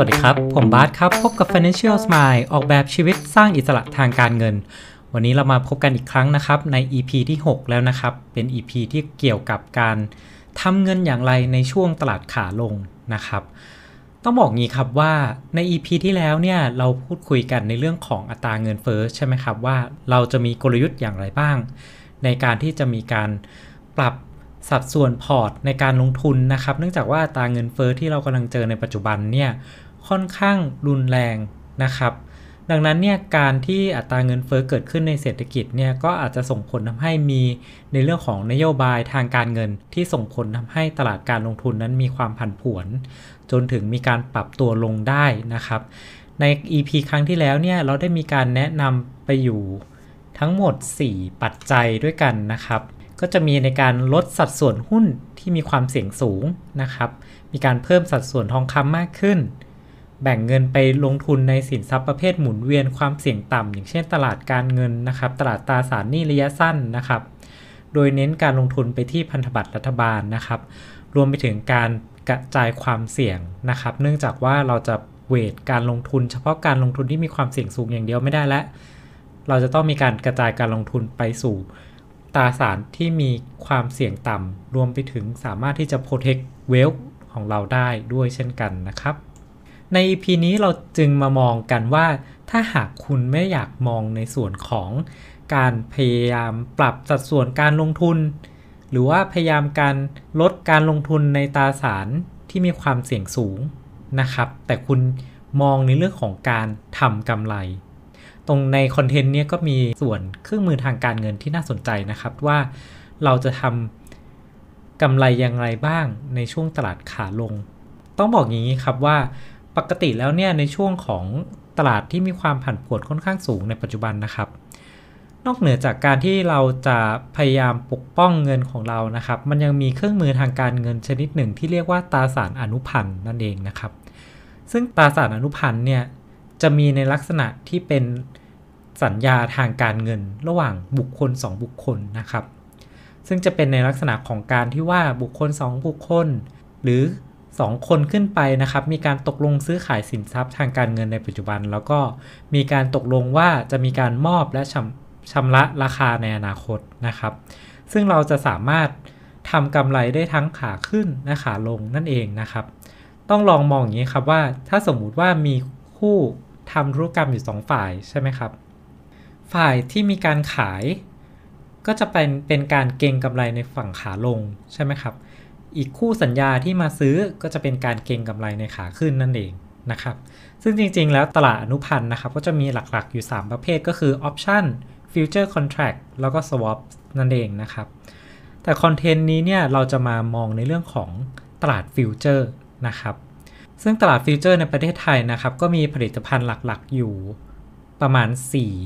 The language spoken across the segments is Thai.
สวัสดีครับ ผมบาสครับ พบกับ Financial Smile ออกแบบชีวิตสร้างอิสระทางการเงิน วันนี้เรามาพบกันอีกครั้งนะครับ ใน EP ที่ 6 แล้วนะครับ เป็น EP ที่เกี่ยวกับการทำเงินอย่างไรในช่วงตลาดขาลงนะครับ ต้องบอกงี้ครับว่าใน EP ที่แล้วเนี่ยเราพูดคุยกันในเรื่องของอัตราเงินเฟ้อใช่ไหมครับว่าเราจะมีกลยุทธ์อย่างไรบ้าง ในการที่จะมีการปรับสัดส่วนพอร์ตในการลงทุนนะครับ เนื่องจากว่าอัตราเงินเฟอ้อที่เรากำลังเจอในปัจจุบันเนี่ย ค่อนข้างรุนแรงนะครับ ดังนั้นเนี่ยการที่อัตราเงินเฟอ้อเกิดขึ้นในเศรษฐกิจเนี่ยก็อาจจะส่งผลทำให้มีในเรื่องของนโยบายทางการเงินที่ส่งผลทำให้ตลาดการลงทุนนั้นมีความผันผวน จนถึงมีการปรับตัวลงได้นะครับ ใน EP ครั้งที่แล้วเนี่ยเราได้มีการแนะนำไปอยู่ทั้งหมด 4 ปัจจัยด้วยกันนะครับ ก็จะมีในการลดสัดส่วนหุ้นที่มีความเสี่ยงสูงนะครับ มีการเพิ่มสัดส่วนทองคำมากขึ้น แบ่งเงินไปลงทุนในสินทรัพย์ประเภทหมุนเวียนความเสี่ยงต่ำ อย่างเช่นตลาดการเงินนะครับ ตลาดตราสารหนี้ระยะสั้นนะครับ โดยเน้นการลงทุนไปที่พันธบัตรรัฐบาลนะครับ รวมไปถึงการกระจายความเสี่ยงนะครับ เนื่องจากว่าเราจะเวทการลงทุน เฉพาะการลงทุนที่มีความเสี่ยงสูงอย่างเดียวไม่ได้และ เราจะต้องมีการกระจายการลงทุนไปสู่ตราสารที่มีความเสี่ยงต่ำรวมไปถึงสามารถที่จะ protect wealth ของเราได้ด้วยเช่นกันนะครับ ใน EP นี้เราจึงมามองกันว่า ถ้าหากคุณไม่อยากมองในส่วนของการพยายามปรับสัดส่วนการลงทุน หรือว่าพยายามการลดการลงทุนในตราสารที่มีความเสี่ยงสูงนะครับ แต่คุณมองในเรื่องของการทำกำไร ตรงในคอนเทนต์นี้ก็มีส่วนเครื่องมือทางการเงินที่น่าสนใจนะครับว่าเราจะทำกำไรอย่างไรบ้างในช่วงตลาดขาลง ต้องบอกอย่างนี้ครับว่า ปกติแล้วเนี่ยในช่วงของตลาดที่มีความผันผวนค่อนข้างสูงในปัจจุบันนะครับ นอกเหนือจากการที่เราจะพยายามปกป้องเงินของเรานะครับ มันยังมีเครื่องมือทางการเงินชนิดหนึ่งที่เรียกว่าตราสารอนุพันธ์นั่นเองนะครับ ซึ่งตราสารอนุพันธ์เนี่ยจะมีในลักษณะที่เป็นสัญญาทางการเงินระหว่างบุคคล 2 บุคคลนะครับ ซึ่งจะเป็นในลักษณะของการที่ว่าบุคคล 2 บุคคล หรือ 2 คนขึ้นไปนะครับ มีการตกลงซื้อขายสินทรัพย์ทางการเงินในปัจจุบัน แล้วก็มีการตกลงว่าจะมีการมอบและชำชำระราคาในอนาคตนะครับ ซึ่งเราจะสามารถทำกำไรได้ทั้งขาขึ้นและขาลงนั่นเองนะครับ ต้องลองมองอย่างนี้ครับว่าถ้าสมมุติว่ามีคู่ทำธุรกรรมอยู่ 2 ฝ่ายใช่ไหมครับ ฝ่ายที่มีการขาย ก็จะเป็นเป็นการเก็งกำไรในฝั่งขาลงใช่ไหมครับ อีกคู่สัญญาที่มาซื้อก็จะเป็นการเก็งกำไรในขาขึ้นนั่นเองนะครับ ซึ่งจริงๆ แล้วตลาดอนุพันธ์นะครับ ก็จะมีหลักๆอยู่ 3 ประเภทก็คือ option future contract แล้วก็ swap นั่นเองนะครับ แต่คอนเทนต์นี้เนี่ยเราจะมามองในเรื่องของตลาด future นะครับ ซึ่งตลาด future ในประเทศไทยนะครับ ก็มีผลิตภัณฑ์หลักๆ อยู่ประมาณ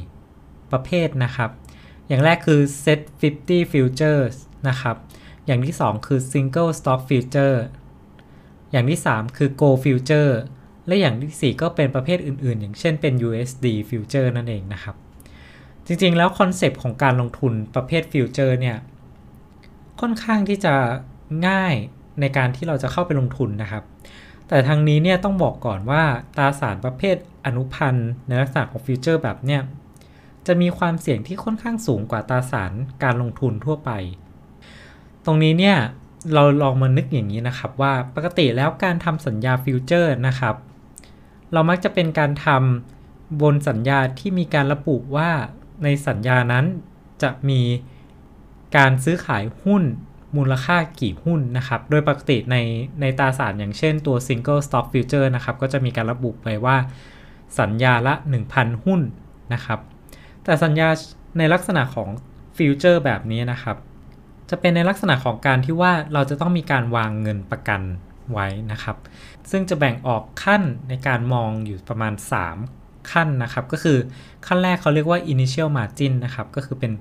4 ประเภทนะครับ อย่างแรกคือ SET 50 futures นะครับ อย่างที่ 2 คือ single stock future อย่างที่ 3 คือ gold future และอย่างที่ 4 ก็เป็นประเภทอื่น ๆ อย่างเช่นเป็น USD future นั่นเองนะครับ จริง ๆ แล้วคอนเซปต์ของการลงทุนประเภท future เนี่ย ค่อนข้างที่จะง่ายในการที่เราจะเข้าไปลงทุนนะครับ แต่ทางนี้เนี่ยต้องบอกก่อนว่าตราสารประเภทอนุพันธ์ในลักษณะของ future แบบเนี่ยจะมีความเสี่ยงที่ค่อนข้างสูงกว่าตราสารการลงทุนทั่วไป ตรงนี้เนี่ยเราลองมานึกอย่างนี้นะครับว่าปกติแล้วการทำสัญญา future นะครับ เรามักจะเป็นการทำบนสัญญาที่มีการระบุว่าในสัญญานั้นจะมีการซื้อขายหุ้นมูลค่ากี่หุ้นนะครับ โดยปกติในในตราสารอย่างเช่นตัว Single Stock Future นะครับ ก็จะมีการระบุไว้ว่าสัญญาละ 1,000 หุ้นนะครับ แต่สัญญาในลักษณะของฟิวเจอร์แบบนี้นะครับ จะเป็นในลักษณะของการที่ว่าเราจะต้องมีการวางเงินประกันไว้นะครับ ซึ่งจะแบ่งออกขั้นในการมองอยู่ประมาณ 3 ขั้นนะครับ ก็คือขั้นแรกเขาเรียกว่า initial margin นะครับ ก็คือเป็น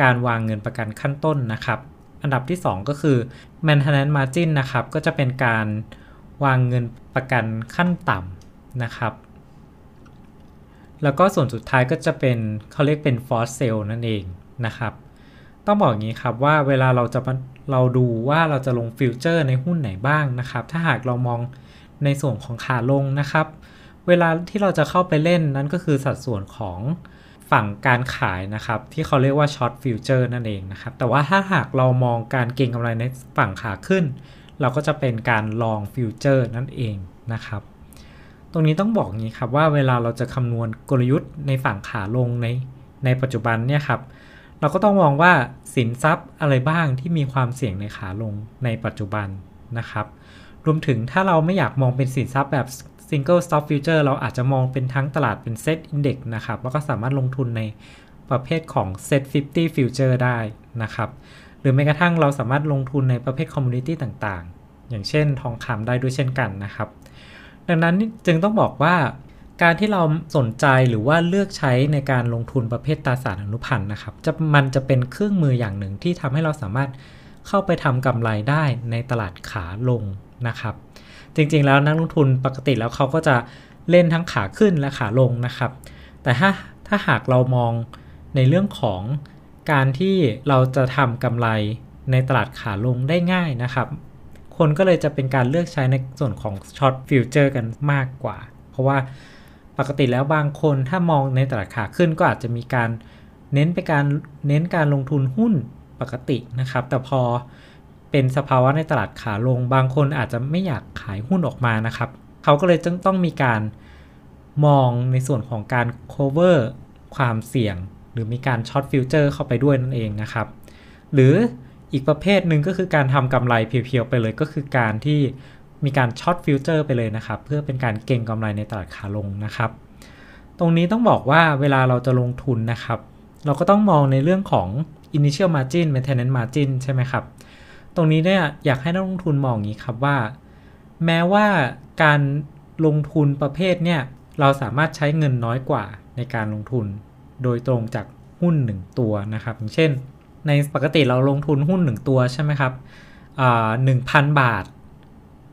การวางเงินประกันขั้นต้นนะครับ อันดับที่ 2 ก็คือ maintenance margin นะครับ ก็จะเป็นการวางเงินประกันขั้นต่ำนะครับแล้วก็ส่วนสุดท้ายก็จะเป็นเขาเรียกเป็นฟอสเซลนั่นเองนะครับ ต้องบอกอย่างนี้ครับว่าเวลาเราจะเราดูว่าเราจะลง future ในหุ้นไหนบ้างนะครับ ถ้าหากเรามองในส่วนของขาลงนะครับ เวลาที่เราจะเข้าไปเล่นนั้นก็คือสัดส่วนของฝั่งการขายนะครับ ที่เขาเรียกว่า short future นั่นเองนะครับ แต่ว่าถ้าหากเรามองการเก็งกำไรในฝั่งขาขึ้น เราก็จะเป็นการ long future นั่นเองนะครับ ตรงนี้ต้องบอกงี้ครับว่าเวลาเราจะคำนวณกลยุทธ์ในฝั่งขาลงในในปัจจุบันเนี่ยครับ เราก็ต้องมองว่าสินทรัพย์อะไรบ้างที่มีความเสี่ยงในขาลงในปัจจุบันนะครับ รวมถึงถ้าเราไม่อยากมองเป็นสินทรัพย์แบบ Single Stock Future เราอาจจะมองเป็นทั้งตลาดเป็น Set Index นะครับ แล้วก็สามารถลงทุนในประเภทของ Set 50 Future ได้นะครับ หรือแม้กระทั่งเราสามารถลงทุนในประเภท Community ต่างๆ อย่างเช่นทองคำได้ด้วยเช่นกันนะครับ ดังนั้นจึงต้องบอกว่า การที่เราสนใจหรือว่าเลือกใช้ในการลงทุนประเภทตราสารอนุพันธ์นะครับจะมันจะเป็นเครื่องมืออย่างหนึ่งที่ทำให้เราสามารถเข้าไปทำกำไรได้ในตลาดขาลงนะครับ จริงๆแล้วนักลงทุนปกติแล้วเขาก็จะเล่นทั้งขาขึ้นและขาลงนะครับ แต่ถ้าถ้าหากเรามองในเรื่องของการที่เราจะทำกำไรในตลาดขาลงได้ง่ายนะครับ คนก็เลยจะเป็นการเลือกใช้ในส่วนของ short future กันมากกว่า เพราะว่า ปกติแล้วบางคนถ้ามองในตลาดขาขึ้นก็อาจจะมีการเน้นไปการเน้นการลงทุนหุ้นปกตินะครับ แต่พอเป็นสภาวะในตลาดขาลง บางคนอาจจะไม่อยากขายหุ้นออกมานะครับ เขาก็เลยจึงต้องมีการมองในส่วนของการ cover ความเสี่ยง หรือมีการ short future เข้าไปด้วยนั่นเองนะครับ หรืออีกประเภทหนึ่งก็คือการทำกำไรเพียวๆไปเลยก็คือการที่ มีการช็อตฟิวเจอร์ไปเลยนะครับ เพื่อเป็นการเก็งกำไรในตลาดขาลงนะครับ ตรงนี้ต้องบอกว่าเวลาเราจะลงทุนนะครับ เราก็ต้องมองในเรื่องของ initial margin maintenance margin ใช่ไหมครับ ตรงนี้เนี่ยอยากให้นักลงทุนมองอย่างนี้ครับว่า แม้ว่าการลงทุนประเภทเนี่ยเราสามารถใช้เงินน้อยกว่าในการลงทุน โดยตรงจากหุ้น 1 ตัวนะครับ อย่างเช่น ในปกติเราลงทุนหุ้น 1 ตัวใช่ไหมครับหนึ่งพันบาท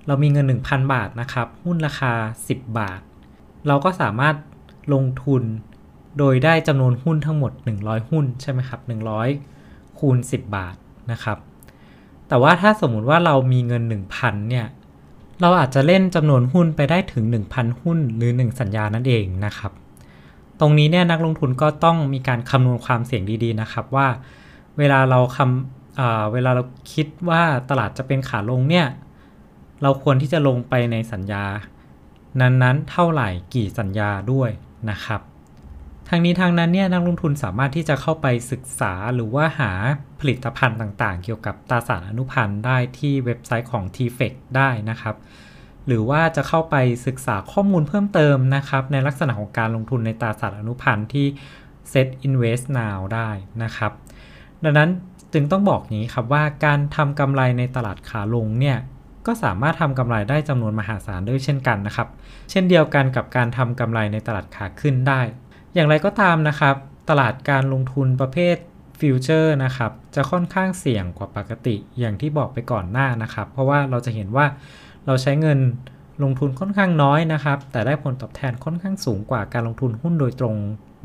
เรามีเงิน 1,000 บาทนะครับ หุ้นราคา 10 บาท เราก็สามารถลงทุนโดยได้จำนวนหุ้นทั้งหมด 100 หุ้นใช่ไหมครับ 100 คูณ 10 บาทนะครับ แต่ว่าถ้าสมมุติว่าเรามีเงิน 1,000 เนี่ย เราอาจจะเล่นจำนวนหุ้นไปได้ถึง 1,000 หุ้นหรือ 1 สัญญานั่นเองนะครับ ตรงนี้เนี่ยนักลงทุนก็ต้องมีการคำนวณความเสี่ยงดีๆนะครับว่า เวลาเราคำเวลาเราคิดว่าตลาดจะเป็นขาลงเนี่ย เราควรที่จะลงไปในสัญญา นั้นๆ เท่าไหร่กี่สัญญาด้วยนะครับทางนี้ทางนั้นเนี่ยนักลงทุนสามารถที่จะเข้าไปศึกษาหรือว่าหาผลิตภัณฑ์ต่างๆ เกี่ยวกับตราสารอนุพันธ์ได้ที่เว็บไซต์ของ t f e c ได้นะครับ หรือว่าจะเข้าไปศึกษาข้อมูลเพิ่มเติมนะครับ ในลักษณะของการลงทุนในตราสารอนุพันธ์ที่ Set Invest Now ได้นะครับ ดังนั้นจึงต้องบอกนี้ครับว่าการทำกำไรในตลาดขาลงเนี่ย ก็สามารถทำกำไรได้จำนวนมหาศาลด้วยเช่นกันนะครับ เช่นเดียวกันกับการทำกำไรในตลาดขาขึ้นได้ อย่างไรก็ตามนะครับ ตลาดการลงทุนประเภทฟิวเจอร์นะครับ จะค่อนข้างเสี่ยงกว่าปกติอย่างที่บอกไปก่อนหน้านะครับ เพราะว่าเราจะเห็นว่าเราใช้เงินลงทุนค่อนข้างน้อยนะครับ แต่ได้ผลตอบแทนค่อนข้างสูงกว่าการลงทุนหุ้นโดยตรง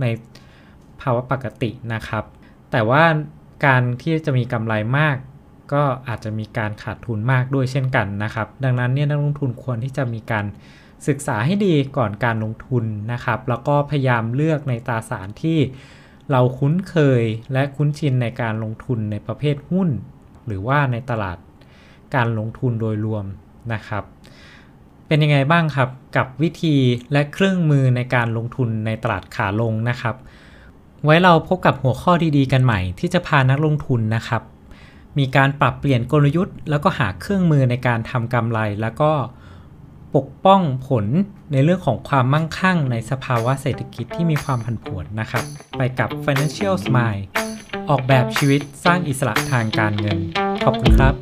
ในภาวะปกตินะครับ แต่ว่าการที่จะมีกำไรมาก ก็อาจจะมีการขาดทุนมากด้วยเช่นกันนะครับ ดังนั้นเนี่ยนักลงทุนควรที่จะมีการศึกษาให้ดีก่อนการลงทุนนะครับ แล้วก็พยายามเลือกในตราสารที่เราคุ้นเคยและคุ้นชินในการลงทุนในประเภทหุ้น หรือว่าในตลาดการลงทุนโดยรวมนะครับ เป็นยังไงบ้างครับกับวิธีและเครื่องมือในการลงทุนในตลาดขาลงนะครับ ไว้เราพบกับหัวข้อดีๆ กันใหม่ที่จะพานักลงทุนนะครับ มีการปรับเปลี่ยนกลยุทธ์ แล้วก็หาเครื่องมือในการทำกำไร แล้วก็ปกป้องผลในเรื่องของความมั่งคั่ง ในสภาวะเศรษฐกิจที่มีความผันผวนนะครับ ไปกับ Financial Smile ออกแบบชีวิตสร้างอิสระทางการเงิน ขอบคุณครับ